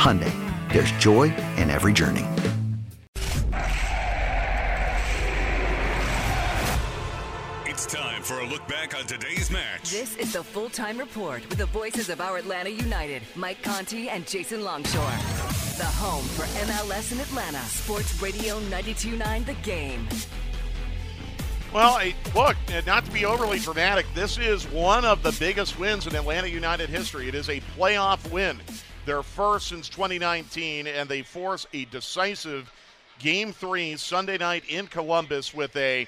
Hyundai, there's joy in every journey. It's time for a look back on today's match. This is the full time report with the voices of our Atlanta United, Mike Conti and Jason Longshore. The home for MLS in Atlanta, Sports Radio 929 The Game. Well, hey, look, not to be overly dramatic, this is one of the biggest wins in Atlanta United history. It is a playoff win, their first since 2019, and they force a decisive Game 3 Sunday night in Columbus with a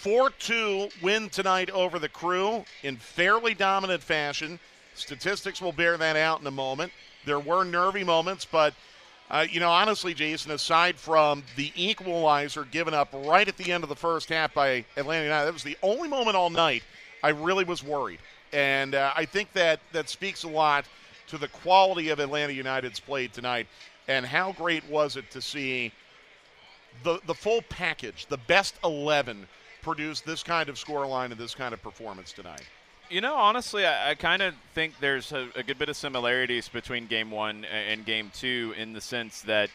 4 2 win tonight over the crew in fairly dominant fashion. Statistics will bear that out in a moment. There were nervy moments, but, uh, you know, honestly, Jason, aside from the equalizer given up right at the end of the first half by Atlanta United, that was the only moment all night I really was worried. And uh, I think that that speaks a lot to the quality of Atlanta United's play tonight. And how great was it to see the, the full package, the best 11 produce this kind of scoreline and this kind of performance tonight? You know, honestly, I, I kind of think there's a, a, good bit of similarities between game one and game two in the sense that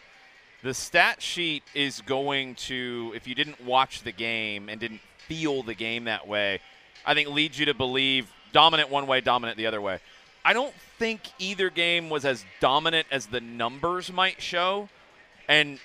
the stat sheet is going to, if you didn't watch the game and didn't feel the game that way, I think leads you to believe dominant one way, dominant the other way. I don't think either game was as dominant as the numbers might show. And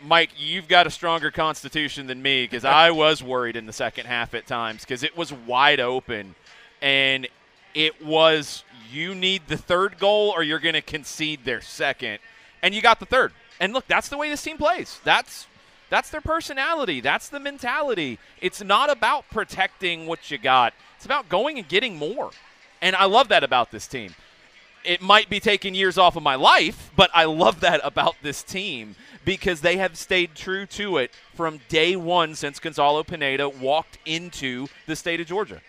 Mike, you've got a stronger constitution than me because I was worried in the second half at times because it was wide open. And it was you need the third goal or you're going to concede their second. And you got the third. And look that's the way this team plays. That's that's their personality. That's the mentality. It's not about protecting what you got. It's about going and getting more and i love that about this team it might be taking years off of my life but i love that about this team because they have stayed true to it from day one since gonzalo pineda walked into the state of georgia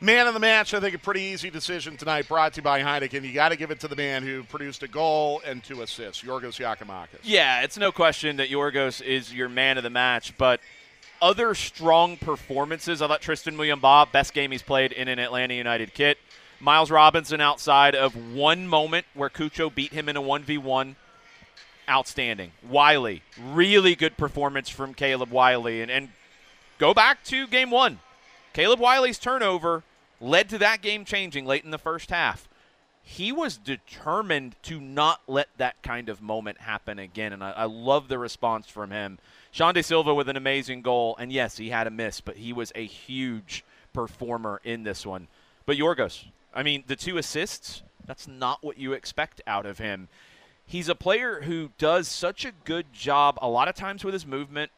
Man of the match, I think a pretty easy decision tonight, brought to you by Heineken. You got to give it to the man who produced a goal and two assists, Yorgos Giakoumakis. Yeah, it's no question that Yorgos is your man of the match, but other strong performances. I thought Tristan Muyumba, best game he's played in an Atlanta United kit. Miles Robinson outside of one moment where Cucho beat him in a 1v1. Outstanding. Wiley, really good performance from Caleb Wiley. And, and go back to game one. Caleb Wiley's turnover led to that game changing late in the first half. He was determined to not let that kind of moment happen again, and I, I love the response from him. Xande Silva with an amazing goal, and yes, he had a miss, but he was a huge performer in this one. But Yorgos, I mean, the two assists, that's not what you expect out of him. He's a player who does such a good job a lot of times with his movement,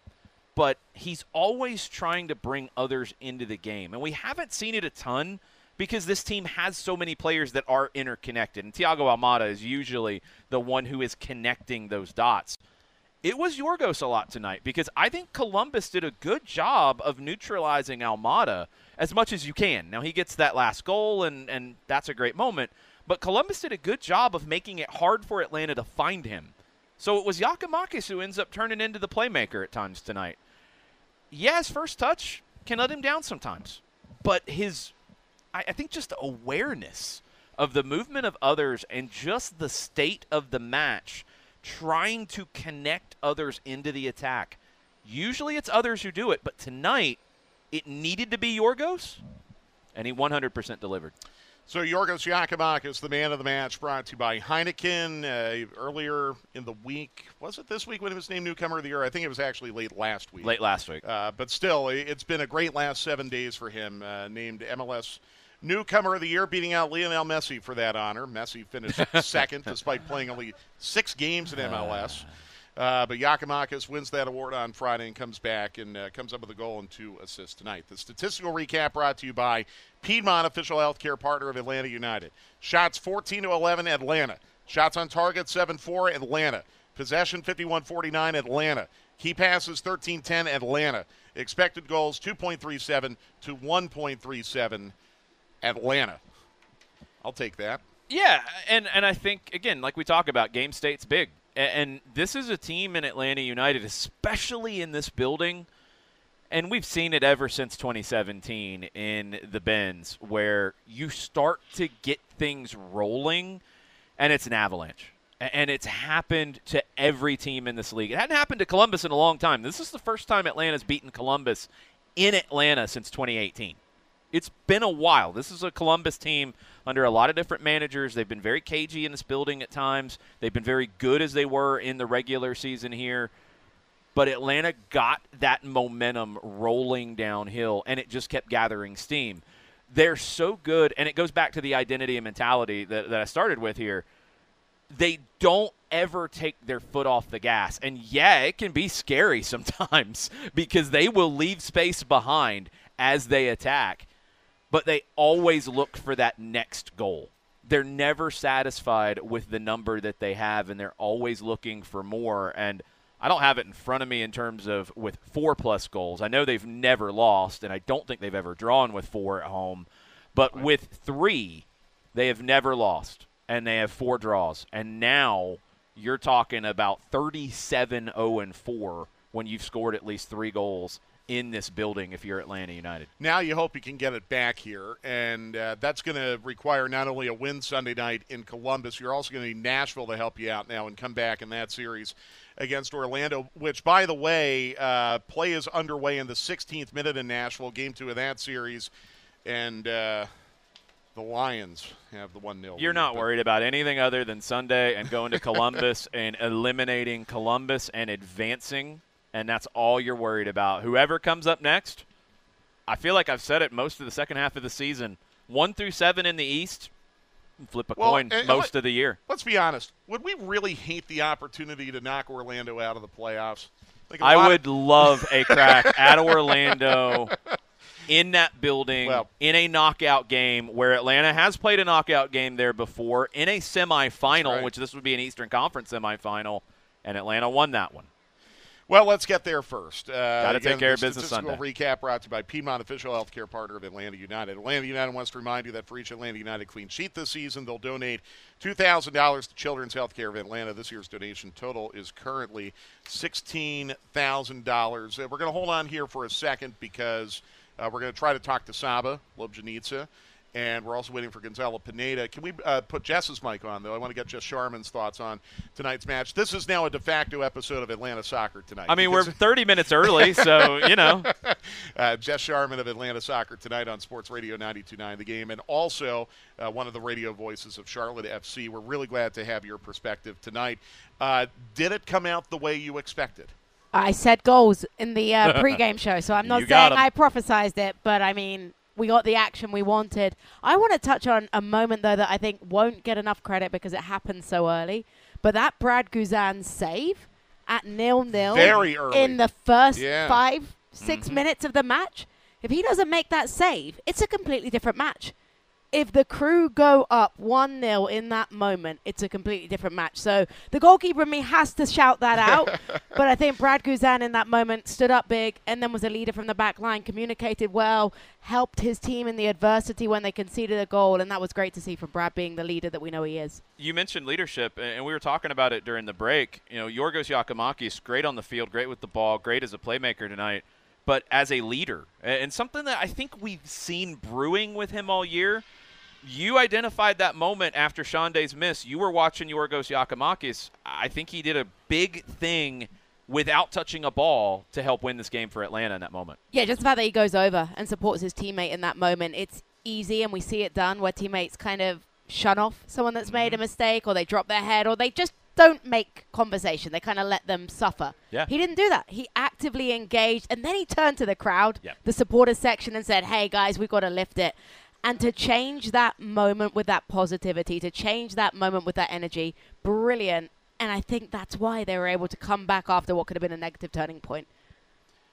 but he's always trying to bring others into the game. And we haven't seen it a ton because this team has so many players that are interconnected. And Thiago Almada is usually the one who is connecting those dots. It was Yorgos a lot tonight because I think Columbus did a good job of neutralizing Almada as much as you can. Now, he gets that last goal, and, and that's a great moment. But Columbus did a good job of making it hard for Atlanta to find him. So it was Giakoumakis who ends up turning into the playmaker at times tonight. Yeah, his first touch can let him down sometimes, but his, I, I think, just awareness of the movement of others and just the state of the match, trying to connect others into the attack. Usually it's others who do it, but tonight it needed to be Yorgos, and he 100% delivered. So Yorgos Giakoumakis, the man of the match, brought to you by Heineken. Uh, earlier in the week, was it this week when he was named newcomer of the year? I think it was actually late last week. Late last week. Uh, but still, it's been a great last seven days for him. Uh, named MLS newcomer of the year, beating out Lionel Messi for that honor. Messi finished second despite playing only six games in MLS. Uh, but Giakoumakis wins that award on Friday and comes back and uh, comes up with a goal and two assists tonight. The statistical recap brought to you by Piedmont, official healthcare partner of Atlanta United. Shots 14 to 11, Atlanta. Shots on target 7 4, Atlanta. Possession 51 49, Atlanta. Key passes 13 10, Atlanta. Expected goals 2.37 to 1.37, Atlanta. I'll take that. Yeah, and, and I think, again, like we talk about, game state's big. And this is a team in Atlanta United, especially in this building, and we've seen it ever since 2017 in the Benz, where you start to get things rolling, and it's an avalanche. And it's happened to every team in this league. It hadn't happened to Columbus in a long time. This is the first time Atlanta's beaten Columbus in Atlanta since 2018 it's been a while. This is a Columbus team under a lot of different managers. They've been very cagey in this building at times. They've been very good as they were in the regular season here. But Atlanta got that momentum rolling downhill, and it just kept gathering steam. They're so good, and it goes back to the identity and mentality that, that I started with here. They don't ever take their foot off the gas. And yeah, it can be scary sometimes because they will leave space behind as they attack but they always look for that next goal. They're never satisfied with the number that they have, and they're always looking for more. And I don't have it in front of me in terms of with four plus goals. I know they've never lost, and I don't think they've ever drawn with four at home. But with three, they have never lost, and they have four draws. And now you're talking about 37 0 and 4 when you've scored at least three goals in this building if you're Atlanta United. Now you hope you can get it back here, and uh, that's going to require not only a win Sunday night in Columbus, you're also going to need Nashville to help you out now and come back in that series against Orlando, which, by the way, uh, play is underway in the 16th minute in Nashville, game two of that series, and. Uh, the Lions have the 1 0. You're not worried about anything other than Sunday and going to Columbus and eliminating Columbus and advancing and that's all you're worried about. Whoever comes up next, I feel like I've said it most of the second half of the season. One through seven in the East, flip a well, coin most let, of the year. Let's be honest. Would we really hate the opportunity to knock Orlando out of the playoffs? I would of- love a crack at Orlando in that building well, in a knockout game where Atlanta has played a knockout game there before in a semifinal, right. which this would be an Eastern Conference semifinal, and Atlanta won that one. Well, let's get there first. Uh, Got to take care of business Sunday. recap brought to you by Piedmont, official healthcare partner of Atlanta United. Atlanta United wants to remind you that for each Atlanta United clean sheet this season, they'll donate $2,000 to Children's Healthcare of Atlanta. This year's donation total is currently $16,000. Uh, we're going to hold on here for a second because uh, we're going to try to talk to Saba Lobjanidze and we're also waiting for Gonzalo Pineda. Can we uh, put Jess's mic on, though? I want to get Jess Sharman's thoughts on tonight's match. This is now a de facto episode of Atlanta Soccer Tonight. I mean, we're 30 minutes early, so, you know. uh, Jess Sharman of Atlanta Soccer Tonight on Sports Radio 92.9 The Game, and also uh, one of the radio voices of Charlotte FC. We're really glad to have your perspective tonight. Uh, did it come out the way you expected? I said goals in the uh, pregame show, so I'm not saying I prophesized it, but I mean, we got the action we wanted. I want to touch on a moment though that I think won't get enough credit because it happened so early. But that Brad Guzan save at nil nil very early in the first yeah. five 6 mm-hmm. minutes of the match. If he doesn't make that save, it's a completely different match. If the crew go up 1 0 in that moment, it's a completely different match. So the goalkeeper in me has to shout that out. but I think Brad Guzan in that moment stood up big and then was a leader from the back line, communicated well, helped his team in the adversity when they conceded a goal. And that was great to see from Brad being the leader that we know he is. You mentioned leadership, and we were talking about it during the break. You know, Yorgos Giakoumakis, great on the field, great with the ball, great as a playmaker tonight but as a leader. And something that I think we've seen brewing with him all year you identified that moment after Xande's miss. You were watching Yorgos Giakoumakis. I think he did a big thing without touching a ball to help win this game for Atlanta in that moment. Yeah, just the fact that he goes over and supports his teammate in that moment. It's easy, and we see it done where teammates kind of shun off someone that's made a mm-hmm. mistake, or they drop their head, or they just don't make conversation. They kind of let them suffer. Yeah. He didn't do that. He actively engaged, and then he turned to the crowd, the supporters section, and said, "Hey guys, we've got to lift it." And to change that moment with that positivity, to change that moment with that energy, brilliant. And I think that's why they were able to come back after what could have been a negative turning point.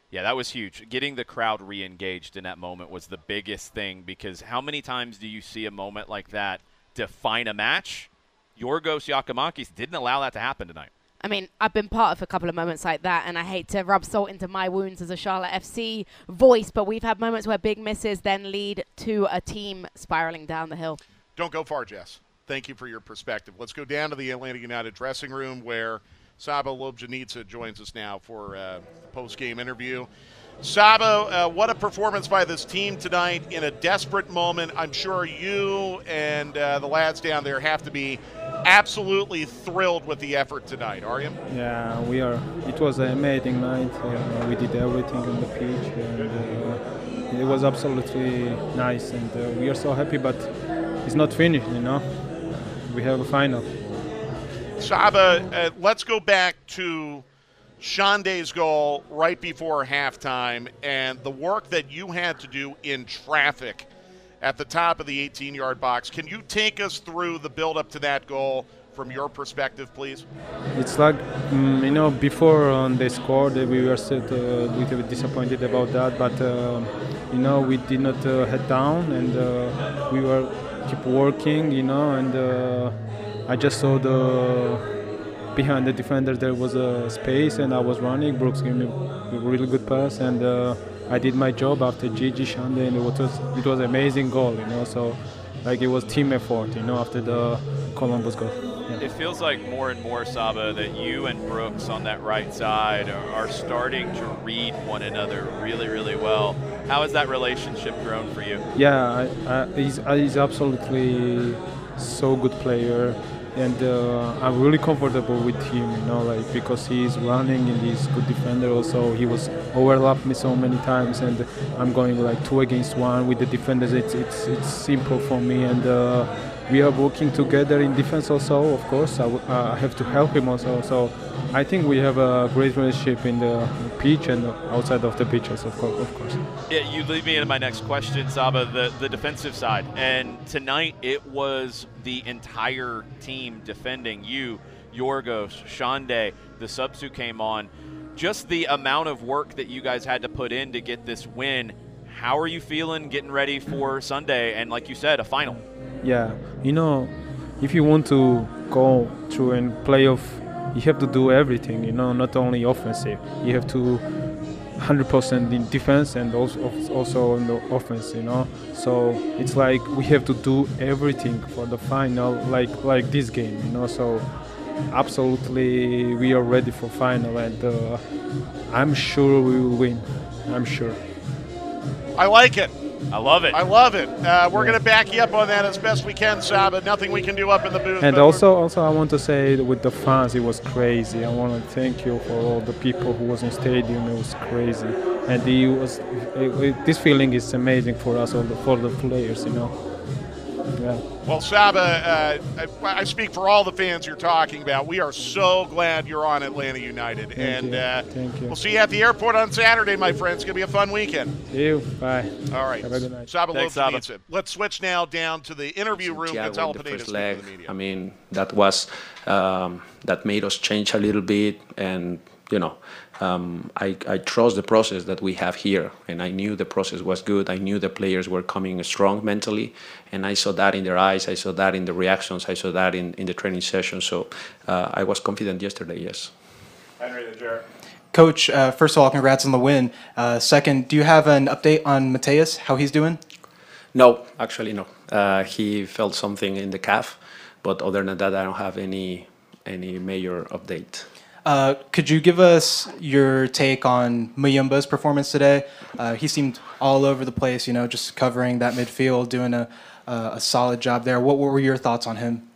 Yeah, that was huge. Getting the crowd re engaged in that moment was the biggest thing because how many times do you see a moment like that define a match? Yorgos Giakoumakis didn't allow that to happen tonight. I mean, I've been part of a couple of moments like that, and I hate to rub salt into my wounds as a Charlotte FC voice, but we've had moments where big misses then lead to a team spiraling down the hill. Don't go far, Jess. Thank you for your perspective. Let's go down to the Atlanta United dressing room where Saba Lobjanidze joins us now for uh, a post-game interview. Saba, uh, what a performance by this team tonight in a desperate moment. I'm sure you and uh, the lads down there have to be absolutely thrilled with the effort tonight, are you? Yeah, we are. It was an amazing night. Uh, we did everything on the pitch, and uh, it was absolutely nice. And uh, we are so happy, but it's not finished, you know. We have a final. Saba, uh, let's go back to Xande's goal right before halftime and the work that you had to do in traffic at the top of the 18 yard box. Can you take us through the build up to that goal from your perspective, please? It's like, um, you know, before on they scored, we were still uh, a little bit disappointed about that, but, uh, you know, we did not uh, head down and uh, we were keep working, you know, and uh, I just saw the behind the defender there was a space and I was running. Brooks gave me a really good pass and uh, I did my job after Gigi Xande and it was it was amazing goal, you know. So like it was team effort, you know, after the Columbus goal. Yeah. It feels like more and more, Saba, that you and Brooks on that right side are, are starting to read one another really, really well. How has that relationship grown for you? Yeah, I, I, he's, he's absolutely so good player and uh, I'm really comfortable with him, you know, like because he's running and he's good defender. Also, he was overlapped me so many times, and I'm going like two against one with the defenders. It's it's it's simple for me, and uh, we are working together in defense also. Of course, I, uh, I have to help him also. So I think we have a great relationship in the pitch and outside of the pitches, of course. Of course. Yeah, you lead me into my next question, Saba. The the defensive side, and tonight it was the entire team defending you, Yorgos, Xande, the subs who came on. Just the amount of work that you guys had to put in to get this win. How are you feeling getting ready for Sunday and, like you said, a final? Yeah, you know, if you want to go through and playoff, you have to do everything. You know, not only offensive. You have to 100% in defense and also also in the offense. You know, so it's like we have to do everything for the final, like like this game. You know, so absolutely we are ready for final, and uh, I'm sure we will win. I'm sure. I like it. I love it. I love it. Uh, we're yeah. going to back you up on that as best we can, Saba. Nothing we can do up in the booth. And also, also, I want to say with the fans, it was crazy. I want to thank you for all the people who was in stadium. It was crazy, and it was it, it, this feeling is amazing for us, all the, for the players, you know. Yeah. Well, Saba, uh, I, I, speak for all the fans you're talking about. We are so glad you're on Atlanta United, Thank and you. Uh, Thank you. we'll see you at the airport on Saturday, my friends. It's gonna be a fun weekend. See you. Bye. All right. Have a good night. Saba Thanks, Saba. Let's switch now down to the interview room. Gonzalo Pineda first leg, I mean, that was um, that made us change a little bit, and you know, um, I, I trust the process that we have here, and I knew the process was good. I knew the players were coming strong mentally, and I saw that in their eyes. I saw that in the reactions. I saw that in, in the training session. So uh, I was confident yesterday. Yes. Henry the Jarrett. Coach, uh, first of all, congrats on the win. Uh, second, do you have an update on Matheus, how he's doing? No, actually, no. Uh, he felt something in the calf, but other than that, I don't have any any major update. Uh, could you give us your take on Muyumba's performance today? Uh, he seemed all over the place, you know, just covering that midfield, doing a, a solid job there. What were your thoughts on him?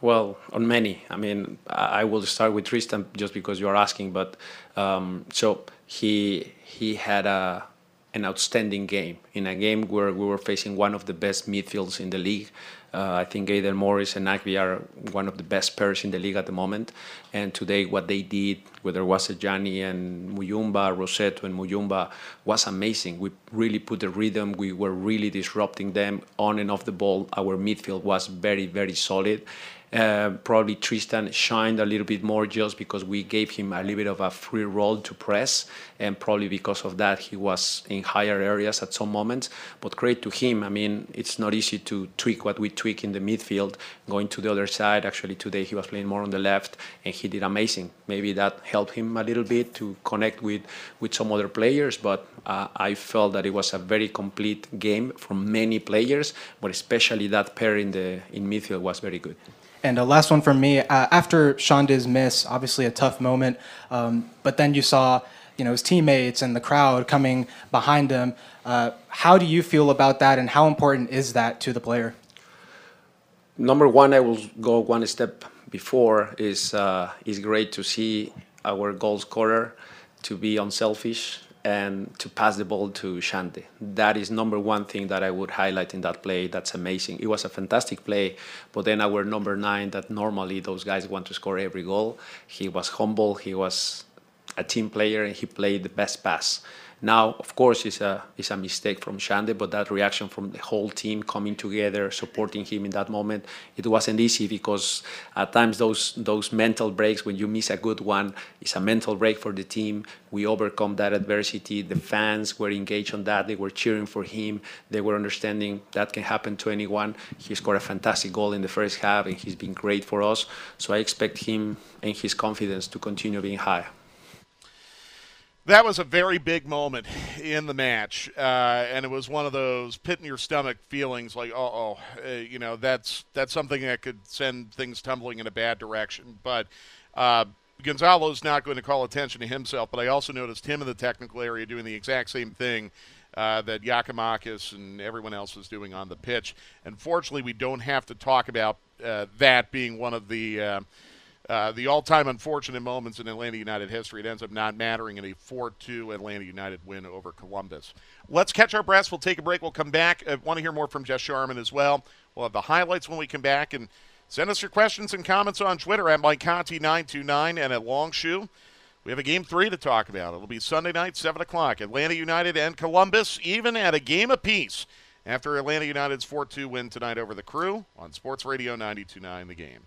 Well, on many. I mean, I will start with Tristan just because you are asking. But um, so he he had a an outstanding game in a game where we were facing one of the best midfields in the league. Uh, I think Aidan Morris and Nagbe are one of the best pairs in the league at the moment. And today, what they did, whether it was Ajani and Muyumba, Rossetto and Muyumba, was amazing. We really put the rhythm. We were really disrupting them on and off the ball. Our midfield was very, very solid. Uh, probably Tristan shined a little bit more just because we gave him a little bit of a free role to press, and probably because of that he was in higher areas at some moments. But great to him. I mean, it's not easy to tweak what we tweak in the midfield, going to the other side. Actually, today he was playing more on the left, and he did amazing. Maybe that helped him a little bit to connect with with some other players, but uh, I felt that it was a very complete game from many players, but especially that pair in the in midfield was very good. And uh, last one from me. Uh, after Xande's miss, obviously a tough moment, um, but then you saw you know his teammates and the crowd coming behind him. Uh, how do you feel about that, and how important is that to the player? Number one, I will go one step before. is uh, is great to see our goal scorer to be unselfish and to pass the ball to Xande. That is number one thing that I would highlight in that play. That's amazing. It was a fantastic play, but then our number nine, that normally those guys want to score every goal, he was humble, he was a team player, and he played the best pass. Now, of course, it's a it's a mistake from Xande, but that reaction from the whole team coming together, supporting him in that moment, it wasn't easy because at times those those mental breaks when you miss a good one is a mental break for the team. We overcome that adversity. The fans were engaged on that. They were cheering for him. They were understanding that can happen to anyone. He scored a fantastic goal in the first half, and he's been great for us. So I expect him and his confidence to continue being high. That was a very big moment in the match, uh, and it was one of those pit in your stomach feelings, like, oh, uh, you know, that's that's something that could send things tumbling in a bad direction. But uh, Gonzalo's not going to call attention to himself, but I also noticed him in the technical area doing the exact same thing uh, that Giakoumakis and everyone else was doing on the pitch. Unfortunately, we don't have to talk about uh, that being one of the uh, uh, the all-time unfortunate moments in Atlanta United history. It ends up not mattering in a 4-2 Atlanta United win over Columbus. Let's catch our breaths. We'll take a break. We'll come back. I want to hear more from Jess Sharman as well. We'll have the highlights when we come back. And send us your questions and comments on Twitter at MikeConti929 and at Longshoe. We have a game three to talk about. It'll be Sunday night, 7 o'clock. Atlanta United and Columbus, even at a game apiece after Atlanta United's 4 2 win tonight over the crew on Sports Radio 929 The Game.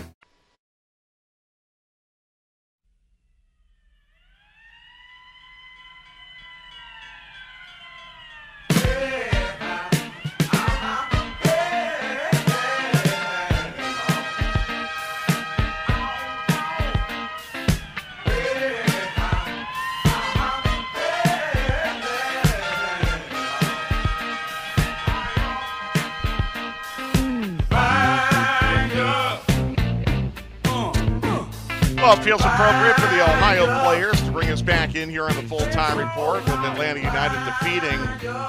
Feels appropriate for the Ohio players to bring us back in here on the full-time report with Atlanta United defeating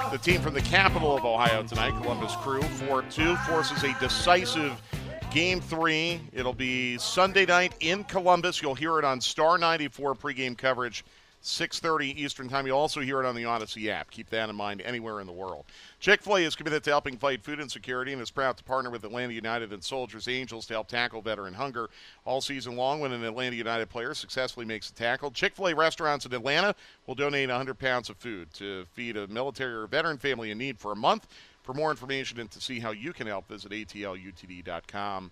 the team from the capital of Ohio tonight, Columbus Crew, 4-2, forces a decisive Game three, it'll be Sunday night in Columbus. You'll hear it on Star 94 pregame coverage 6.30 Eastern Time. You'll also hear it on the Audacy app. Keep that in mind anywhere in the world. Chick-fil-A is committed to helping fight food insecurity and is proud to partner with Atlanta United and Soldiers Angels to help tackle veteran hunger all season long. When an Atlanta United player successfully makes a tackle, Chick-fil-A restaurants in Atlanta will donate 100 pounds of food to feed a military or veteran family in need for a month. For more information and to see how you can help, visit atlutd.com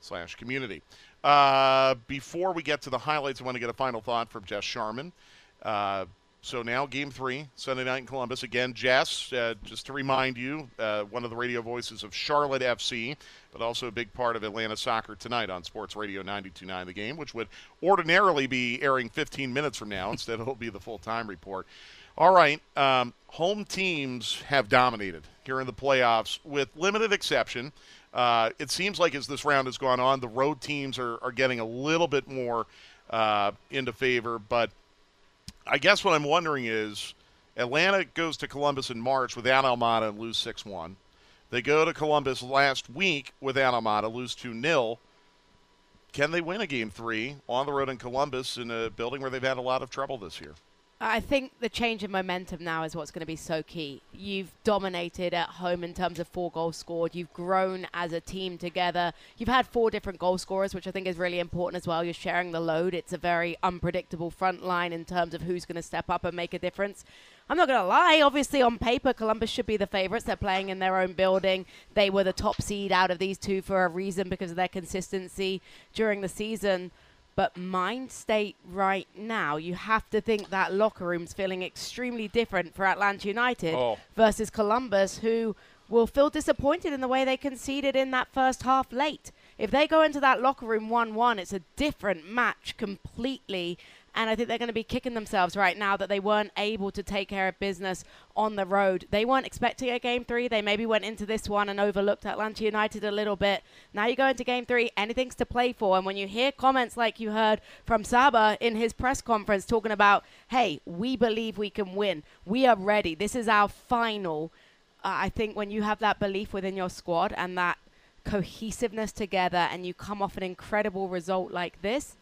slash community. Uh, before we get to the highlights, I want to get a final thought from Jess Sharman. Uh, so now game three, Sunday night in Columbus. Again, Jess, uh, just to remind you, uh, one of the radio voices of Charlotte FC, but also a big part of Atlanta soccer tonight on Sports Radio 92.9 The Game, which would ordinarily be airing 15 minutes from now. Instead, it'll be the full-time report. All right, um, home teams have dominated here in the playoffs with limited exception. Uh, it seems like as this round has gone on, the road teams are, are getting a little bit more uh, into favor, but – I guess what I'm wondering is Atlanta goes to Columbus in March without Almada and lose 6 1. They go to Columbus last week without Almada, lose 2 0. Can they win a game three on the road in Columbus in a building where they've had a lot of trouble this year? I think the change in momentum now is what's going to be so key. You've dominated at home in terms of four goals scored. You've grown as a team together. You've had four different goal scorers, which I think is really important as well. You're sharing the load. It's a very unpredictable front line in terms of who's going to step up and make a difference. I'm not going to lie. Obviously, on paper, Columbus should be the favorites. They're playing in their own building. They were the top seed out of these two for a reason because of their consistency during the season. But mind state right now, you have to think that locker room's feeling extremely different for Atlanta United oh. versus Columbus, who will feel disappointed in the way they conceded in that first half late. If they go into that locker room 1 1, it's a different match completely. And I think they're going to be kicking themselves right now that they weren't able to take care of business on the road. They weren't expecting a game three. They maybe went into this one and overlooked Atlanta United a little bit. Now you go into game three, anything's to play for. And when you hear comments like you heard from Saba in his press conference talking about, hey, we believe we can win, we are ready, this is our final. Uh, I think when you have that belief within your squad and that cohesiveness together and you come off an incredible result like this,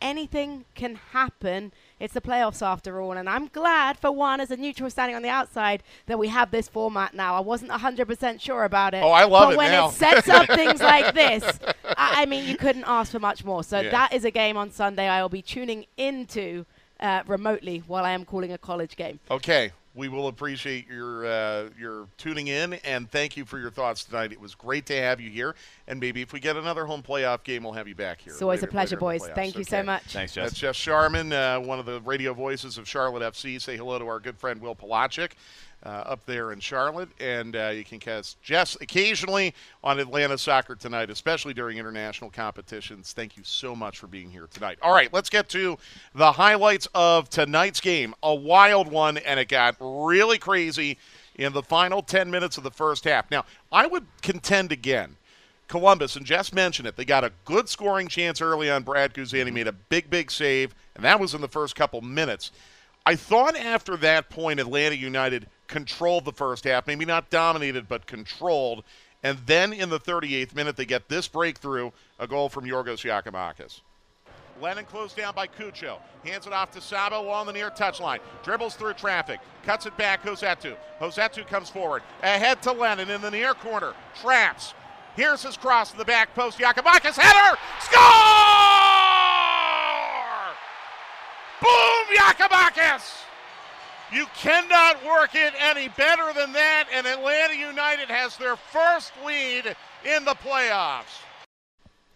anything can happen. It's the playoffs after all, and I'm glad for one, as a neutral standing on the outside, that we have this format now. I wasn't 100% sure about it. Oh, I love but it But when now. it sets up things like this, I, I, mean, you couldn't ask for much more. So yeah. that is a game on Sunday I will be tuning into uh, remotely while I am calling a college game. Okay, we will appreciate your uh, your tuning in and thank you for your thoughts tonight. It was great to have you here, and maybe if we get another home playoff game, we'll have you back here. It's always later, a pleasure, boys. Thank you okay. so much. Thanks, Jess. That's Jeff Sharman, uh, one of the radio voices of Charlotte FC. Say hello to our good friend Will Palaszczuk uh, up there in Charlotte. And uh, you can catch Jess occasionally on Atlanta Soccer Tonight, especially during international competitions. Thank you so much for being here tonight. All right, let's get to the highlights of tonight's game. A wild one, and it got really crazy in the final 10 minutes of the first half. Now, I would contend again. Columbus, and Jess mentioned it, they got a good scoring chance early on. Brad Guzan made a big, big save, and that was in the first couple minutes. I thought after that point, Atlanta United controlled the first half, maybe not dominated, but controlled. And then in the 38th minute, they get this breakthrough, a goal from Yorgos Giakoumakis. Lennon closed down by Cucho. Hands it off to Saba along the near touchline. Dribbles through traffic. Cuts it back. Rossetto. Rossetto comes forward. Ahead to Lennon in the near corner. Traps. Here's his cross to the back post. Giakoumakis header. Score! Boom! Giakoumakis! You cannot work it any better than that, and Atlanta United has their first lead in the playoffs.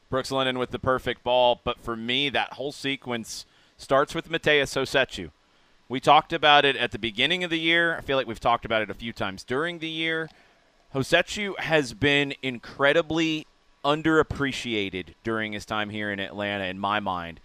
Brooks Lennon with the perfect ball, but for me, that whole sequence starts with Matheus Rossetto. We talked about it at the beginning of the year. I feel like we've talked about it a few times during the year. Rossetto has been incredibly underappreciated during his time here in Atlanta, in my mind.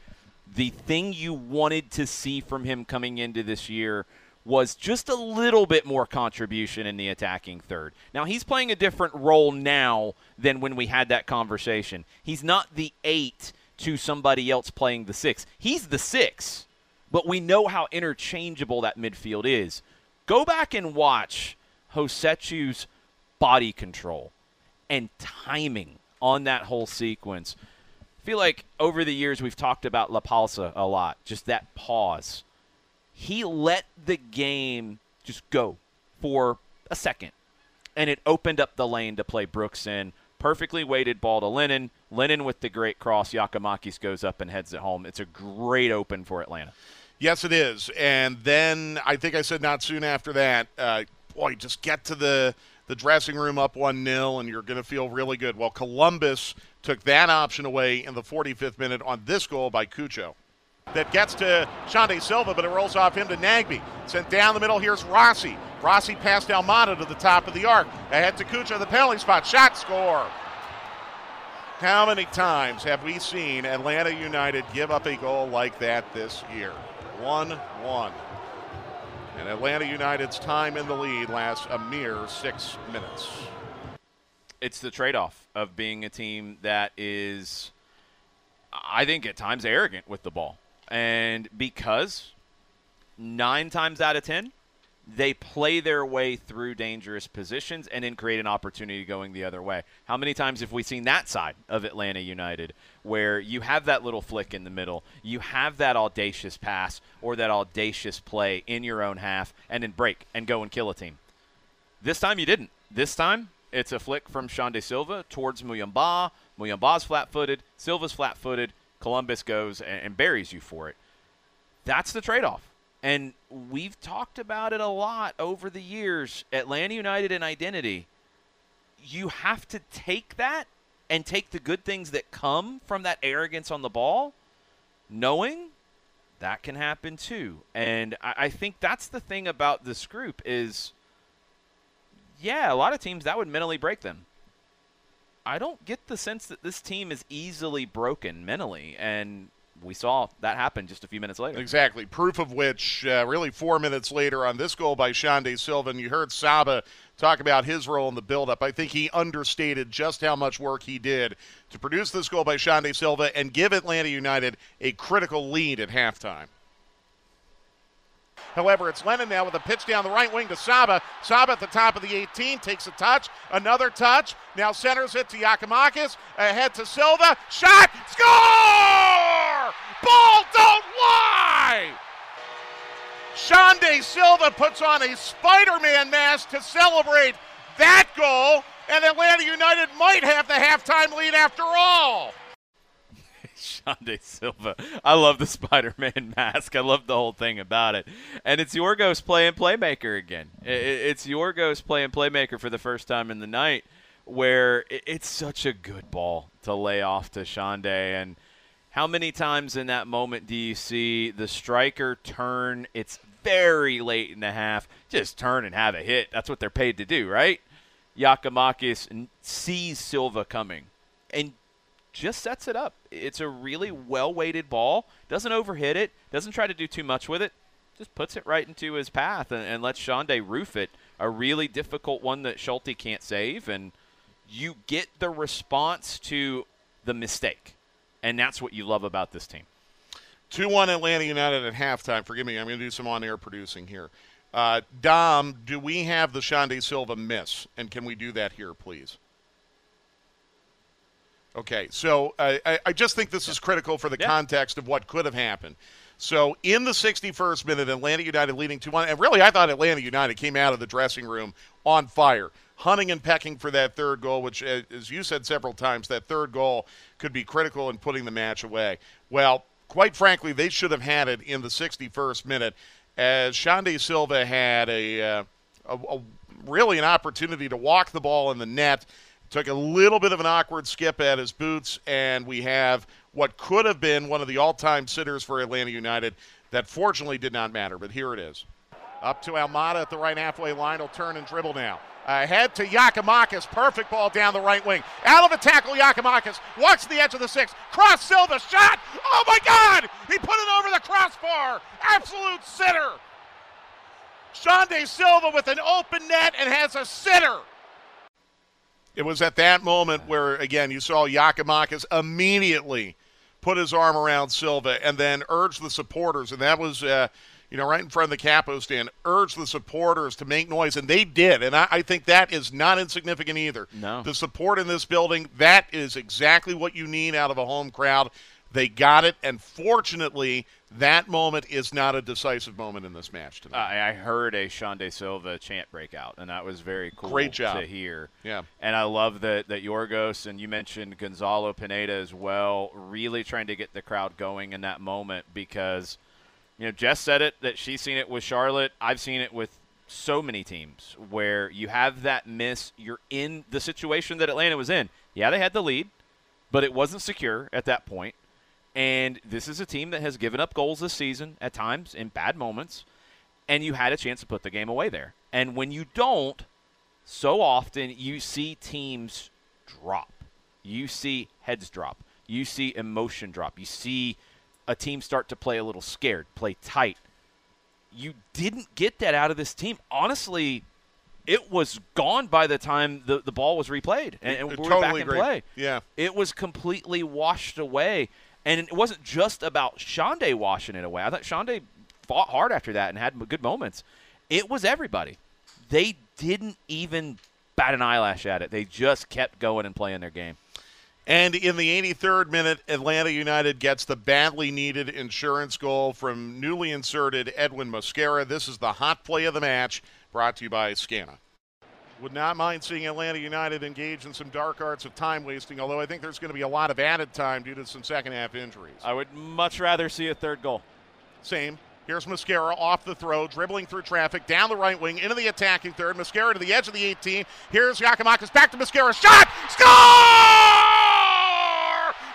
The thing you wanted to see from him coming into this year – was just a little bit more contribution in the attacking third. Now, he's playing a different role now than when we had that conversation. He's not the eight to somebody else playing the six. He's the six, but we know how interchangeable that midfield is. Go back and watch Rossetto's body control and timing on that whole sequence. I feel like over the years we've talked about La Pausa a lot, just that pause he let the game just go for a second. And it opened up the lane to play Brooks in. Perfectly weighted ball to Lennon. Lennon with the great cross. Giakoumakis goes up and heads it home. It's a great open for Atlanta. Yes, it is. And then I think I said not soon after that, uh, boy, just get to the, the dressing room up 1 0 and you're going to feel really good. Well, Columbus took that option away in the 45th minute on this goal by Cucho that gets to Xande Silva, but it rolls off him to Nagbe. Sent down the middle, here's Rossi. Rossi passed Almada to the top of the arc. Ahead to Cucho, the penalty spot. Shot score. How many times have we seen Atlanta United give up a goal like that this year? 1 1. And Atlanta United's time in the lead lasts a mere six minutes. It's the trade off of being a team that is, I think, at times arrogant with the ball. And because nine times out of ten, they play their way through dangerous positions and then create an opportunity going the other way. How many times have we seen that side of Atlanta United where you have that little flick in the middle, you have that audacious pass or that audacious play in your own half and then break and go and kill a team? This time you didn't. This time it's a flick from Xande Silva towards Muyumba. Muyumba's flat footed, Silva's flat footed, Columbus goes and, and buries you for it. That's the trade off. And we've talked about it a lot over the years. Atlanta United and identity. You have to take that and take the good things that come from that arrogance on the ball, knowing that can happen too. And I, I think that's the thing about this group is, yeah, a lot of teams that would mentally break them. I don't get the sense that this team is easily broken mentally, and we saw that happen just a few minutes later. Exactly. Proof of which, uh, really, four minutes later on this goal by Silva, and you heard Saba talk about his role in the buildup. I think he understated just how much work he did to produce this goal by Xande Silva and give Atlanta United a critical lead at halftime. However, it's Lennon now with a pitch down the right wing to Saba. Saba at the top of the 18 takes a touch, another touch. Now centers it to Giakoumakis. Ahead to Silva. Shot! Score! Ball don't lie! Xande Silva puts on a Spider Man mask to celebrate that goal, and Atlanta United might have the halftime lead after all. Xande Silva. I love the Spider Man mask. I love the whole thing about it. And it's Yorgos playing playmaker again. It's Yorgos playing playmaker for the first time in the night, where it's such a good ball to lay off to Xande. And how many times in that moment do you see the striker turn? It's very late in the half. Just turn and have a hit. That's what they're paid to do, right? Giakoumakis sees Silva coming and just sets it up. It's a really well weighted ball. Doesn't overhit it. Doesn't try to do too much with it. Just puts it right into his path and, and lets Xande roof it. A really difficult one that Schulte can't save. And you get the response to the mistake. And that's what you love about this team. 2 1 Atlanta United at halftime. Forgive me, I'm going to do some on air producing here. Uh, Dom, do we have the Xande Silva miss? And can we do that here, please? Okay, so uh, I, I just think this is critical for the yeah. context of what could have happened. So in the 61st minute, Atlanta United leading 2 1. And really, I thought Atlanta United came out of the dressing room on fire, hunting and pecking for that third goal, which, uh, as you said several times, that third goal could be critical in putting the match away. Well, quite frankly, they should have had it in the 61st minute, as Xande Silva had a, uh, a, a really an opportunity to walk the ball in the net. Took a little bit of an awkward skip at his boots, and we have what could have been one of the all time sitters for Atlanta United that fortunately did not matter, but here it is. Up to Almada at the right halfway line. He'll turn and dribble now. Ahead to Giakoumakis. Perfect ball down the right wing. Out of the tackle, Giakoumakis. Watch the edge of the six. Cross Silva. Shot. Oh my God! He put it over the crossbar. Absolute sitter. Xande Silva with an open net and has a sitter. It was at that moment where, again, you saw Giakoumakis immediately put his arm around Silva and then urged the supporters, and that was, uh, you know, right in front of the capo stand, urged the supporters to make noise, and they did. And I, I think that is not insignificant either. No. The support in this building, that is exactly what you need out of a home crowd. They got it, and fortunately, that moment is not a decisive moment in this match tonight. I, I heard a Xande Silva chant break out, and that was very cool Great job. to hear. Yeah. And I love that, that Yorgos, and you mentioned Gonzalo Pineda as well, really trying to get the crowd going in that moment because, you know, Jess said it that she's seen it with Charlotte. I've seen it with so many teams where you have that miss. You're in the situation that Atlanta was in. Yeah, they had the lead, but it wasn't secure at that point and this is a team that has given up goals this season at times in bad moments, and you had a chance to put the game away there. And when you don't, so often you see teams drop. You see heads drop. You see emotion drop. You see a team start to play a little scared, play tight. You didn't get that out of this team. Honestly, it was gone by the time the, the ball was replayed and, and we were totally back in play. Yeah. It was completely washed away. And it wasn't just about Xande washing it away. I thought Xande fought hard after that and had good moments. It was everybody. They didn't even bat an eyelash at it. They just kept going and playing their game. And in the 83rd minute, Atlanta United gets the badly needed insurance goal from newly inserted Edwin Mosquera. This is the hot play of the match, brought to you by Scana. Would not mind seeing Atlanta United engage in some dark arts of time wasting, although I think there's going to be a lot of added time due to some second half injuries. I would much rather see a third goal. Same. Here's Mosquera off the throw, dribbling through traffic, down the right wing, into the attacking third. Mosquera to the edge of the 18. Here's Giakoumakis back to Mosquera. Shot! Score!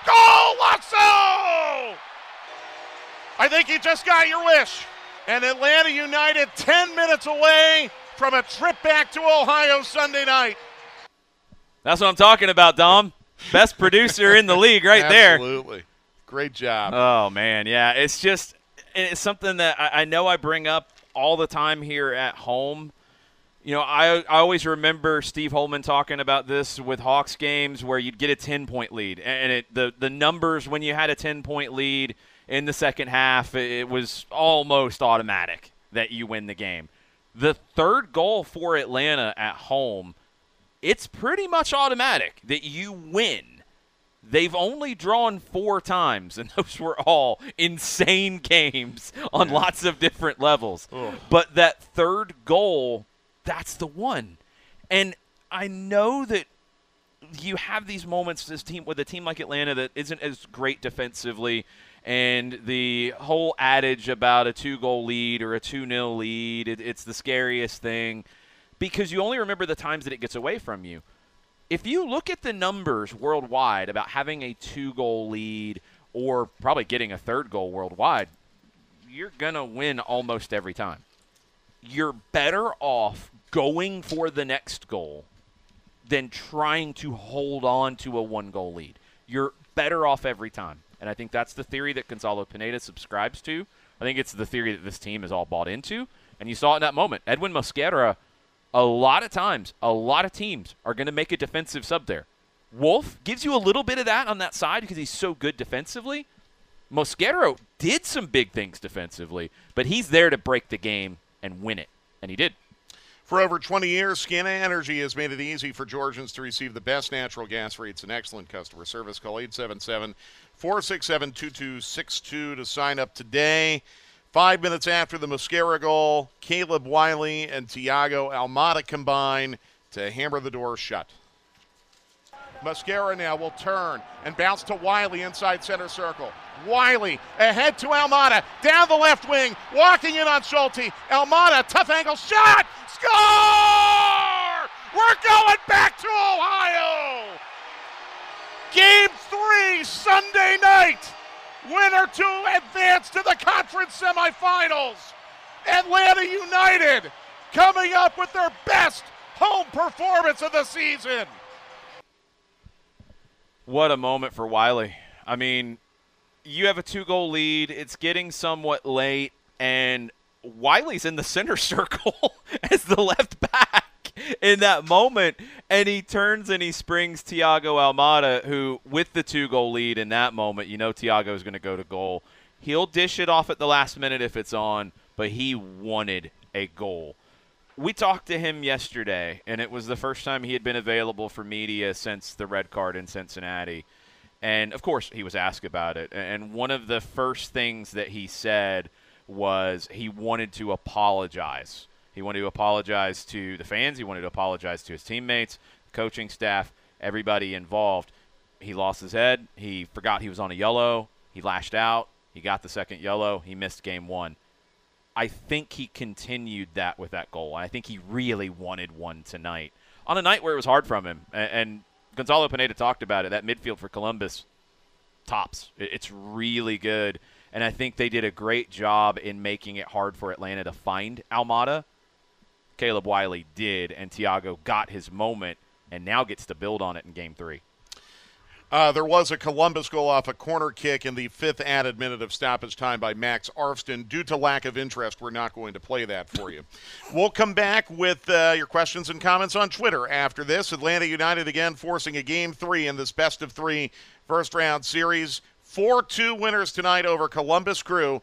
Goal, Lasso! I think you just got your wish. And Atlanta United 10 minutes away from a trip back to Ohio Sunday night. That's what I'm talking about, Dom. Best producer in the league right there. Absolutely. Great job. Oh, man. Yeah, it's just it's something that I, I know I bring up all the time here at home. You know, I, I always remember Steve Holman talking about this with Hawks games where you'd get a 10 point lead. And it, the, the numbers when you had a 10 point lead in the second half, it was almost automatic that you win the game. The third goal for Atlanta at home, it's pretty much automatic that you win. They've only drawn four times, and those were all insane games on lots of different levels. Ugh. But that third goal, that's the one. And I know that you have these moments this team with a team like Atlanta that isn't as great defensively and the whole adage about a two goal lead or a 2 nil lead, it, it's the scariest thing because you only remember the times that it gets away from you. If you look at the numbers worldwide about having a two goal lead or probably getting a third goal worldwide, you're going to win almost every time. You're better off going for the next goal than trying to hold on to a one goal lead. You're better off every time. And I think that's the theory that Gonzalo Pineda subscribes to. I think it's the theory that this team is all bought into. And you saw it in that moment. Edwin Mosquera, a lot of times, a lot of teams are going to make a defensive sub there. Wolff gives you a little bit of that on that side because he's so good defensively. Mosquera did some big things defensively, but he's there to break the game and win it, and he did. For over 20 years, Scana Energy has made it easy for Georgians to receive the best natural gas rates and excellent customer service. Call 877 467 2262 to sign up today. Five minutes after the Mosquera goal, Caleb Wiley and Thiago Almada combine to hammer the door shut. Mosquera now will turn and bounce to Wiley inside center circle. Wiley ahead to Almada, down the left wing, walking in on Schulte. Almada, tough angle shot, score! We're going back to Ohio! Game three, Sunday night. Winner to advance to the conference semifinals. Atlanta United coming up with their best home performance of the season. What a moment for Wiley. I mean, you have a two goal lead, it's getting somewhat late, and Wiley's in the center circle as the left back in that moment, and he turns and he springs Thiago Almada, who, with the two goal lead in that moment, you know Thiago is going to go to goal. He'll dish it off at the last minute if it's on, but he wanted a goal. We talked to him yesterday, and it was the first time he had been available for media since the red card in Cincinnati. And of course, he was asked about it. And one of the first things that he said was he wanted to apologize he wanted to apologize to the fans. He wanted to apologize to his teammates, coaching staff, everybody involved. He lost his head. He forgot he was on a yellow. He lashed out. He got the second yellow. He missed game one. I think he continued that with that goal. I think he really wanted one tonight on a night where it was hard from him. And, and Gonzalo Pineda talked about it. That midfield for Columbus tops. It's really good. And I think they did a great job in making it hard for Atlanta to find Almada. Caleb Wiley did, and Thiago got his moment and now gets to build on it in game three. Uh, there was a Columbus goal off a corner kick in the fifth added minute of stoppage time by Max Arfsten. Due to lack of interest, we're not going to play that for you. we'll come back with uh, your questions and comments on Twitter after this. Atlanta United again forcing a game three in this best of three first round series. 4 2 winners tonight over Columbus Crew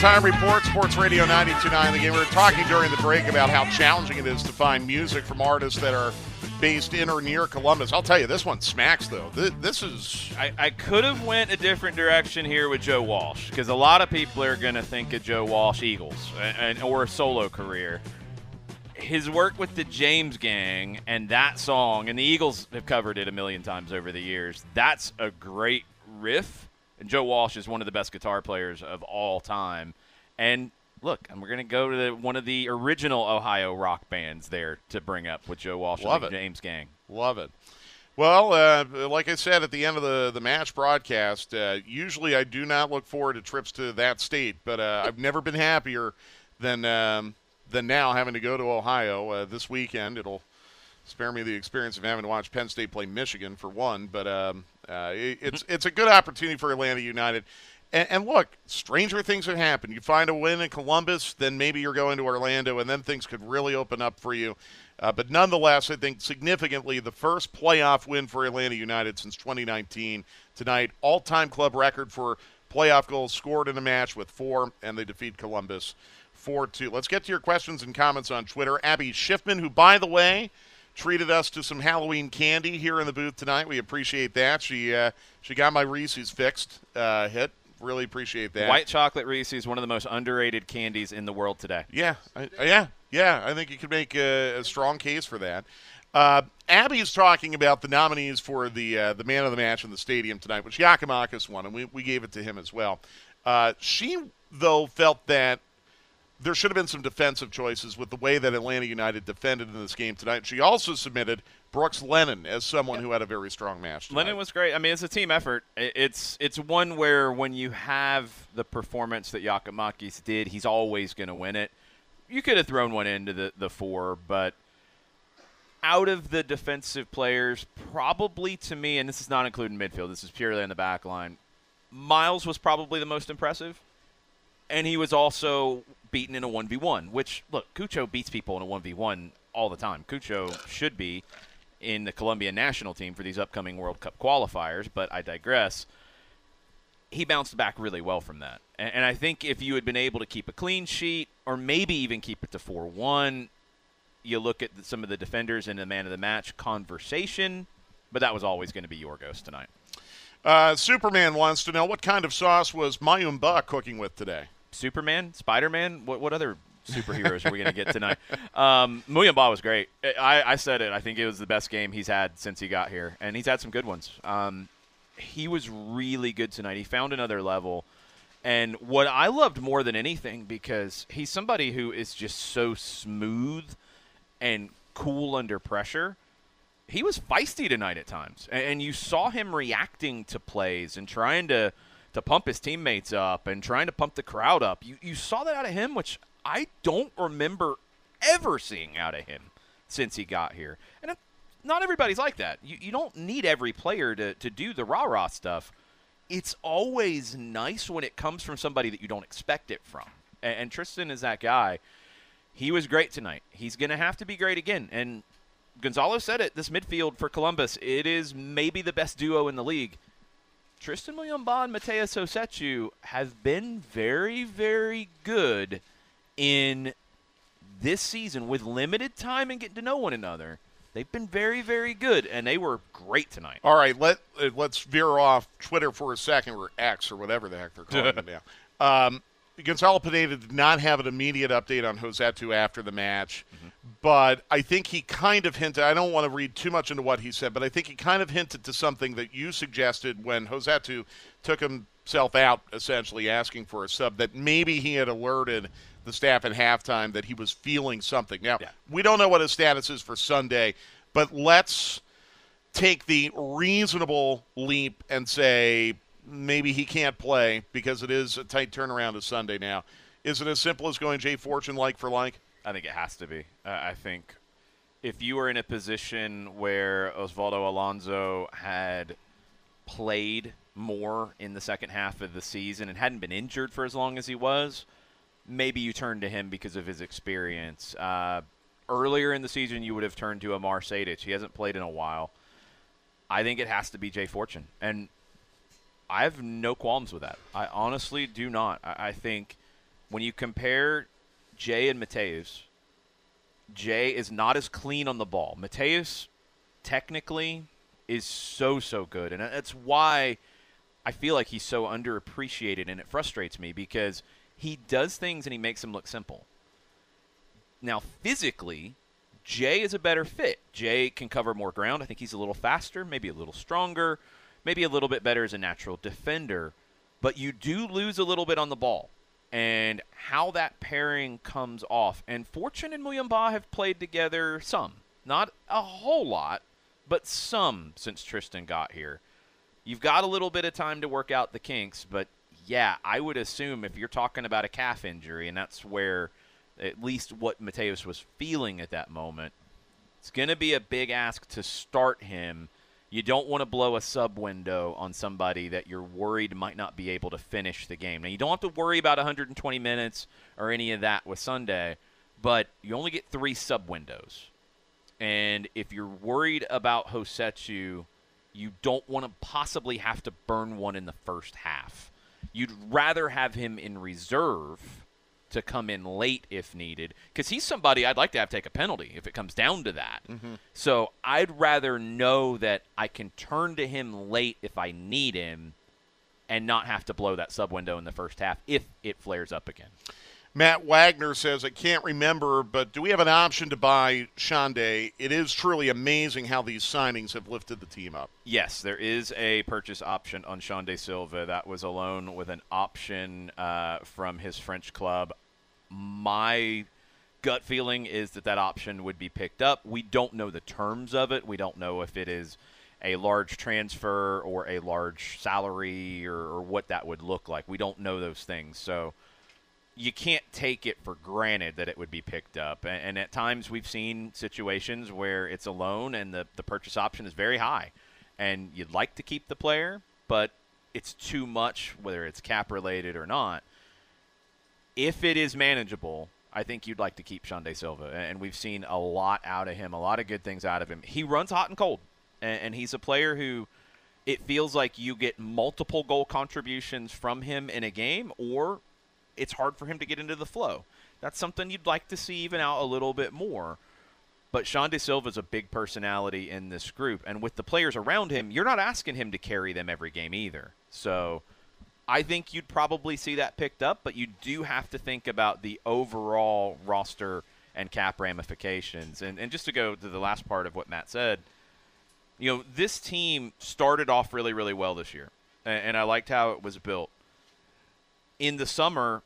Time report, Sports Radio 929 the game. We were talking during the break about how challenging it is to find music from artists that are based in or near Columbus. I'll tell you, this one smacks though. This is. I, I could have went a different direction here with Joe Walsh because a lot of people are going to think of Joe Walsh Eagles and, or a solo career. His work with the James Gang and that song, and the Eagles have covered it a million times over the years. That's a great riff and Joe Walsh is one of the best guitar players of all time. And look, and we're going to go to the, one of the original Ohio rock bands there to bring up with Joe Walsh Love and it. James Gang. Love it. Well, uh, like I said at the end of the, the match broadcast, uh, usually I do not look forward to trips to that state, but uh, I've never been happier than um, than now having to go to Ohio uh, this weekend. It'll spare me the experience of having to watch Penn State play Michigan for one, but um, uh, it, it's it's a good opportunity for Atlanta United. And, and, look, stranger things have happened. You find a win in Columbus, then maybe you're going to Orlando, and then things could really open up for you. Uh, but nonetheless, I think significantly the first playoff win for Atlanta United since 2019 tonight. All time club record for playoff goals scored in a match with four, and they defeat Columbus 4 2. Let's get to your questions and comments on Twitter. Abby Schiffman, who, by the way, treated us to some Halloween candy here in the booth tonight. We appreciate that. She uh, she got my Reese's fixed uh, hit. Really appreciate that. White chocolate Reese's, one of the most underrated candies in the world today. Yeah, I, yeah, yeah. I think you could make a, a strong case for that. Uh, Abby's talking about the nominees for the uh, the man of the match in the stadium tonight, which Giakoumakis won, and we, we gave it to him as well. Uh, she, though, felt that there should have been some defensive choices with the way that Atlanta United defended in this game tonight. She also submitted Brooks Lennon as someone who had a very strong match. Tonight. Lennon was great. I mean, it's a team effort. It's it's one where when you have the performance that Giakoumakis did, he's always going to win it. You could have thrown one into the, the four, but out of the defensive players, probably to me, and this is not including midfield, this is purely in the back line, Miles was probably the most impressive. And he was also beaten in a 1v1, which, look, Cucho beats people in a 1v1 all the time. Cucho should be in the Colombian national team for these upcoming World Cup qualifiers, but I digress. He bounced back really well from that. And, and I think if you had been able to keep a clean sheet, or maybe even keep it to 4 1, you look at some of the defenders in the man of the match conversation, but that was always going to be Yorgos tonight. Uh, Superman wants to know what kind of sauce was Muyumba cooking with today? Superman, Spider Man. What what other superheroes are we going to get tonight? Um, Muyumba was great. I, I said it. I think it was the best game he's had since he got here, and he's had some good ones. Um, he was really good tonight. He found another level. And what I loved more than anything, because he's somebody who is just so smooth and cool under pressure, he was feisty tonight at times. And you saw him reacting to plays and trying to – to pump his teammates up and trying to pump the crowd up. You you saw that out of him, which I don't remember ever seeing out of him since he got here. And not everybody's like that. You, you don't need every player to, to do the rah rah stuff. It's always nice when it comes from somebody that you don't expect it from. And, and Tristan is that guy. He was great tonight. He's going to have to be great again. And Gonzalo said it this midfield for Columbus, it is maybe the best duo in the league. Tristan William Bond, Matheus Rossetto have been very, very good in this season with limited time and getting to know one another. They've been very, very good, and they were great tonight. All right, let uh, let's veer off Twitter for a second, or X, or whatever the heck they're calling it now. Um, Gonzalo Pineda did not have an immediate update on Rossetto after the match, mm-hmm. but I think he kind of hinted. I don't want to read too much into what he said, but I think he kind of hinted to something that you suggested when Rossetto took himself out, essentially asking for a sub, that maybe he had alerted the staff at halftime that he was feeling something. Now, yeah. we don't know what his status is for Sunday, but let's take the reasonable leap and say maybe he can't play because it is a tight turnaround to Sunday now. Is it as simple as going Jay Fortune like for like? I think it has to be. Uh, I think if you were in a position where Osvaldo Alonso had played more in the second half of the season and hadn't been injured for as long as he was, maybe you turn to him because of his experience. Uh, earlier in the season, you would have turned to Amar Sejdic. He hasn't played in a while. I think it has to be Jay Fortune. And I have no qualms with that. I honestly do not. I, I think when you compare Jay and Matheus, Jay is not as clean on the ball. Matheus, technically, is so, so good. And that's why I feel like he's so underappreciated, and it frustrates me because he does things and he makes them look simple. Now, physically, Jay is a better fit. Jay can cover more ground. I think he's a little faster, maybe a little stronger maybe a little bit better as a natural defender, but you do lose a little bit on the ball. And how that pairing comes off. And Fortune and Muyumba have played together some. Not a whole lot, but some since Tristan got here. You've got a little bit of time to work out the kinks, but yeah, I would assume if you're talking about a calf injury, and that's where at least what Matheus was feeling at that moment, it's going to be a big ask to start him you don't want to blow a sub window on somebody that you're worried might not be able to finish the game. Now, you don't have to worry about 120 minutes or any of that with Sunday, but you only get three sub windows. And if you're worried about Rossetto, you don't want to possibly have to burn one in the first half. You'd rather have him in reserve to come in late if needed because he's somebody I'd like to have take a penalty if it comes down to that. Mm-hmm. So I'd rather know that I can turn to him late if I need him and not have to blow that sub window in the first half if it flares up again. Matt Wagner says, I can't remember, but do we have an option to buy Xande? It is truly amazing how these signings have lifted the team up. Yes, there is a purchase option on Xande Silva. That was a loan with an option uh, from his French club. My gut feeling is that that option would be picked up. We don't know the terms of it. We don't know if it is a large transfer or a large salary or, or what that would look like. We don't know those things. So – you can't take it for granted that it would be picked up. And, and, at times we've seen situations where it's a loan and the, the purchase option is very high. And you'd like to keep the player, but it's too much, whether it's cap related or not. If it is manageable, I think you'd like to keep Xande Silva. And we've seen a lot out of him, a lot of good things out of him. He runs hot and cold. And, and he's a player who it feels like you get multiple goal contributions from him in a game, or it's hard for him to get into the flow. That's something you'd like to see even out a little bit more. But Xande Silva is a big personality in this group, and with the players around him, you're not asking him to carry them every game either. So I think you'd probably see that picked up, but you do have to think about the overall roster and cap ramifications. And, and just to go to the last part of what Matt said, you know, this team started off really, really well this year, and, and I liked how it was built in the summer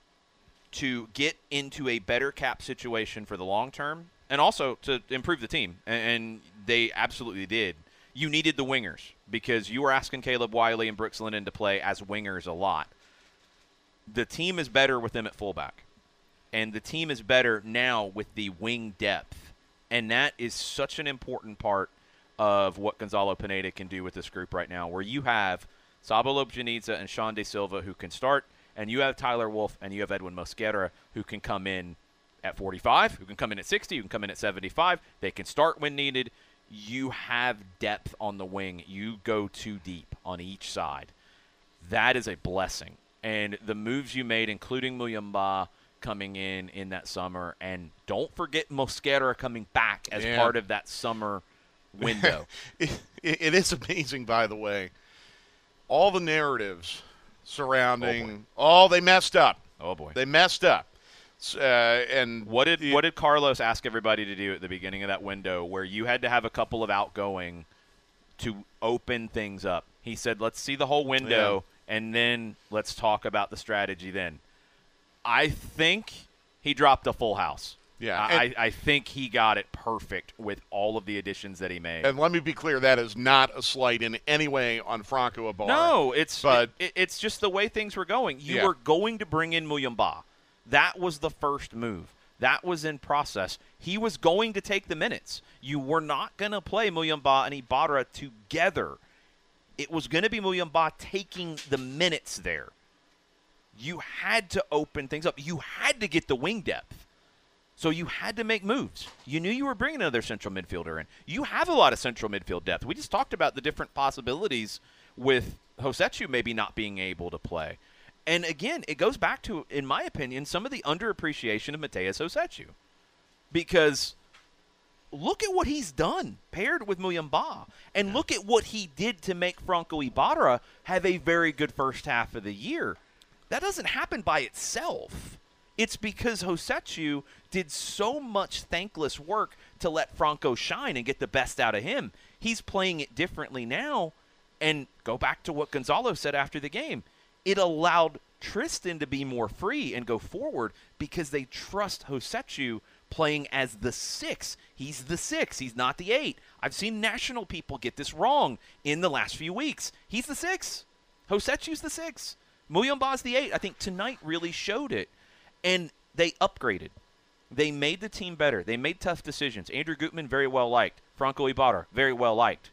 to get into a better cap situation for the long term and also to improve the team. And, they absolutely did. You needed the wingers because you were asking Caleb Wiley and Brooks Lennon to play as wingers a lot. The team is better with them at fullback. And the team is better now with the wing depth. And that is such an important part of what Gonzalo Pineda can do with this group right now, where you have Saba Lobjanidze and Xande Silva who can start – and you have Tyler Wolff and you have Edwin Mosquera who can come in at 45, who can come in at 60, who can come in at 75. They can start when needed. You have depth on the wing. You go too deep on each side. That is a blessing. And the moves you made, including Muyumba coming in in that summer, and don't forget Mosquera coming back as part of that summer window. it, it is amazing, by the way. All the narratives surrounding. Oh, oh, they messed up. Oh boy, they messed up. Uh, and what did what did Carlos ask everybody to do at the beginning of that window, where you had to have a couple of outgoing to open things up? He said, "Let's see the whole window, yeah. and then let's talk about the strategy." Then, I think he dropped a full house. Yeah, I, I, think he got it perfect with all of the additions that he made. And let me be clear, that is not a slight in any way on Franco Ibarra. No, it's but it, it's just the way things were going. You yeah. were going to bring in Muyumba. That was the first move. That was in process. He was going to take the minutes. You were not going to play Muyumba and Ibarra together. It was going to be Muyumba taking the minutes there. You had to open things up. You had to get the wing depth. So you had to make moves. You knew you were bringing another central midfielder in. You have a lot of central midfield depth. We just talked about the different possibilities with Rossetto maybe not being able to play. And again, it goes back to, in my opinion, some of the underappreciation of Matheus Rossetto. Because look at what he's done paired with Muyumba. And yeah. look at what he did to make Franco Ibarra have a very good first half of the year. That doesn't happen by itself. It's because Rossetto did so much thankless work to let Franco shine and get the best out of him. He's playing it differently now. And go back to what Gonzalo said after the game. It allowed Tristan to be more free and go forward because they trust Rossetto playing as the six. He's the six. He's not the eight. I've seen national people get this wrong in the last few weeks. He's the six. Rossetto's the six. Muyumba's the eight. I think tonight really showed it and they upgraded. They made the team better. They made tough decisions. Andrew Gutman, very well liked. Franco Ibarra, very well liked.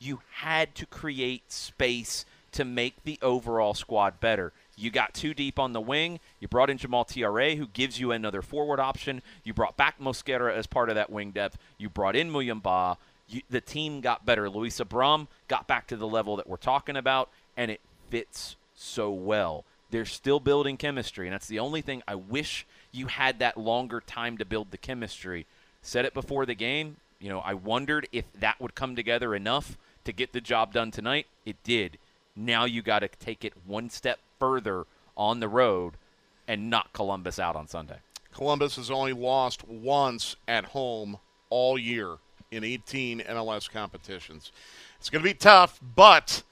You had to create space to make the overall squad better. You got too deep on the wing. You brought in Jamal Thiaré, who gives you another forward option. You brought back Mosquera as part of that wing depth. You brought in Muyumba. You, the team got better. Luis Abram got back to the level that we're talking about, and it fits so well. They're still building chemistry, and that's the only thing I wish you had that longer time to build the chemistry. Said it before the game. You know, I wondered if that would come together enough to get the job done tonight. It did. Now you got to take it one step further on the road and knock Columbus out on Sunday. Columbus has only lost once at home all year in 18 MLS competitions. It's going to be tough, but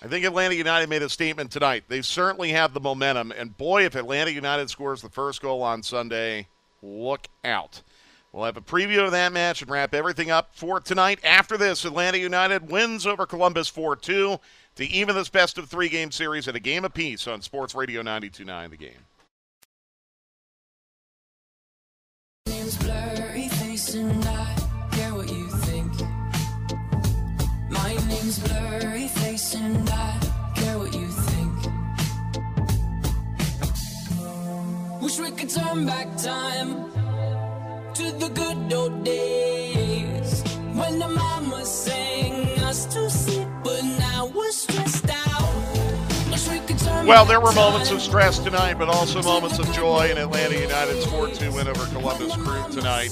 I think Atlanta United made a statement tonight. They certainly have the momentum, and boy, if Atlanta United scores the first goal on Sunday, look out. We'll have a preview of that match and wrap everything up for tonight. After this, Atlanta United wins over Columbus 4 2 to even this best of three game series at a game apiece on Sports Radio 929 The Game. blurry Wish we could turn back time to the good old days when the mama sang us to sleep, but now we're stressed out. Well, there were moments of stress tonight, but also moments of joy in Atlanta United's 4 2 win over Columbus Crew tonight,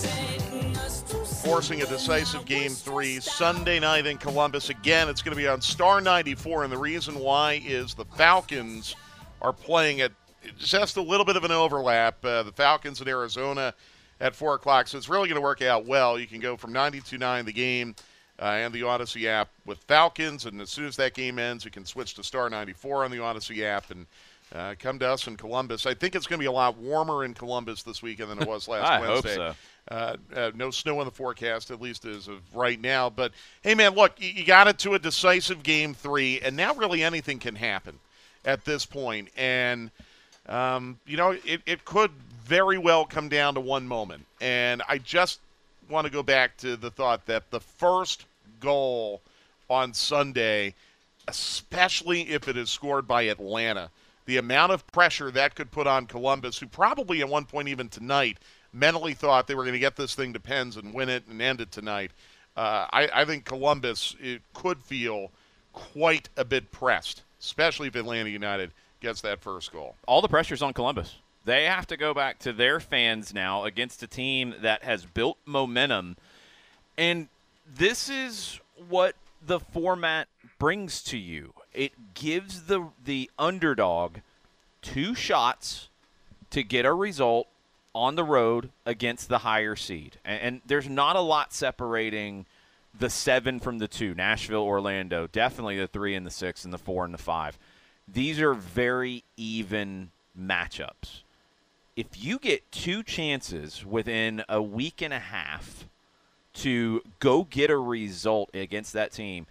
forcing a decisive game three Sunday night in Columbus. Again, it's going to be on Star 94, and the reason why is the Falcons are playing at just a little bit of an overlap. Uh, the Falcons in Arizona at 4 o'clock. So it's really going to work out well. You can go from 92.9 the game uh, and the Audacy app with Falcons. And as soon as that game ends, you can switch to Star 94 on the Audacy app and uh, come to us in Columbus. I think it's going to be a lot warmer in Columbus this weekend than it was last I Wednesday. Hope so. Uh, uh, no snow in the forecast, at least as of right now. But hey, man, look, you, you got it to a decisive game three, and now really anything can happen at this point. And um, you know, it, it could very well come down to one moment. And I just want to go back to the thought that the first goal on Sunday, especially if it is scored by Atlanta, the amount of pressure that could put on Columbus, who probably at one point even tonight mentally thought they were going to get this thing to Pens and win it and end it tonight. Uh, I, I think Columbus it could feel quite a bit pressed, especially if Atlanta United gets that first goal. All the pressure's on Columbus. They have to go back to their fans now against a team that has built momentum. And this is what the format brings to you. It gives the the underdog two shots to get a result on the road against the higher seed. And, and, there's not a lot separating the seven from the two Nashville, Orlando, definitely the three and the six and the four and the five. These are very even matchups if you get two chances within a week and a half to go get a result against that team,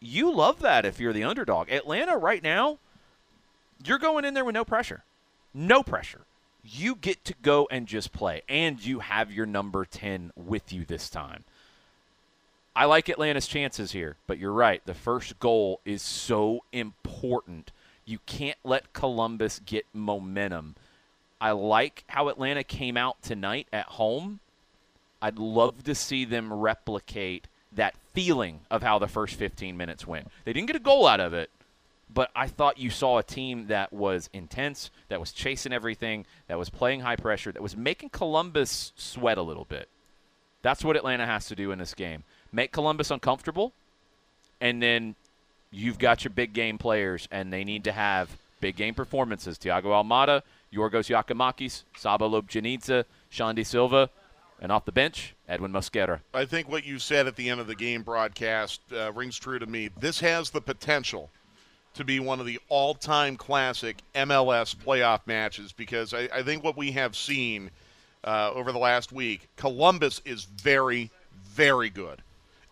you love that if you're the underdog. Atlanta right now, you're going in there with no pressure. No pressure. You get to go and just play, and you have your number 10 with you this time. I like Atlanta's chances here, but you're right. The first goal is so important. You can't let Columbus get momentum I like how Atlanta came out tonight at home. I'd love to see them replicate that feeling of how the first 15 minutes went. They didn't get a goal out of it, but I thought you saw a team that was intense, that was chasing everything, that was playing high pressure, that was making Columbus sweat a little bit. That's what Atlanta has to do in this game. Make Columbus uncomfortable, and then you've got your big game players, and they need to have big game performances. Thiago Almada, Yorgos Giakoumakis, Saba Lobjanidze, Xande Silva, and off the bench, Edwin Mosquera. I think what you said at the end of the game broadcast uh, rings true to me. This has the potential to be one of the all-time classic MLS playoff matches because I, I think what we have seen uh, over the last week, Columbus is very, very good.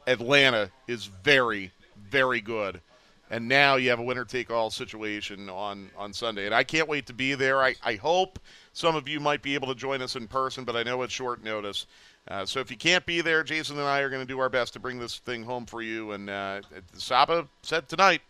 Atlanta is very, very good and now you have a winner take all situation on on Sunday. And I can't wait to be there. I, I hope some of you might be able to join us in person, but I know it's short notice. Uh, so if you can't be there, Jason and I are going to do our best to bring this thing home for you. And uh, Saba said tonight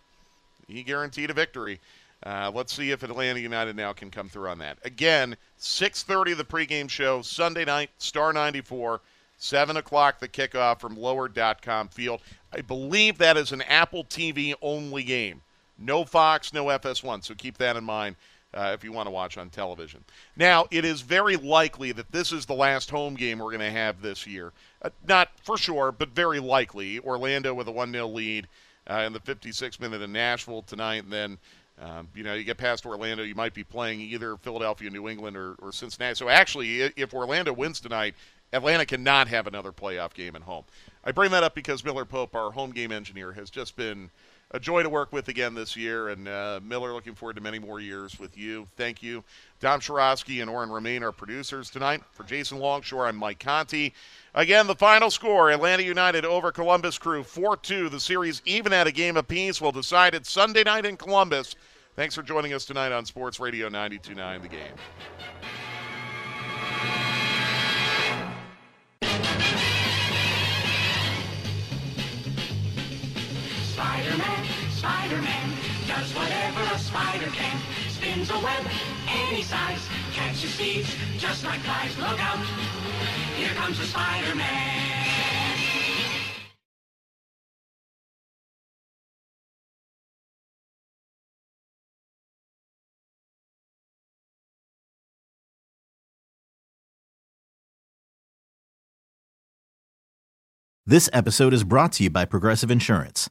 he guaranteed a victory. Uh, let's see if Atlanta United now can come through on that. Again, 6:30 the pregame show Sunday night, Star 94, 7 o'clock the kickoff from Lower.com Field. I believe that is an Apple TV only game. No Fox, no FS1. So keep that in mind uh, if you want to watch on television. Now, it is very likely that this is the last home game we're going to have this year. Uh, not for sure, but very likely. Orlando with a 1 0 lead uh, in the 56th minute in Nashville tonight. And then, um, you know, you get past Orlando, you might be playing either Philadelphia, New England, or, or Cincinnati. So actually, if Orlando wins tonight, Atlanta cannot have another playoff game at home. I bring that up because Miller Pope, our home game engineer, has just been a joy to work with again this year. And uh, Miller, looking forward to many more years with you. Thank you. Dom Shirosky and Oren Romain are producers tonight. For Jason Longshore, I'm Mike Conti. Again, the final score Atlanta United over Columbus Crew 4 2. The series, even at a game apiece, will decide it Sunday night in Columbus. Thanks for joining us tonight on Sports Radio 929 The Game. Spider-Man, Spider-Man, does whatever a spider can. Spins a web any size, catches thieves just like flies. Look out, here comes the Spider-Man. This episode is brought to you by Progressive Insurance.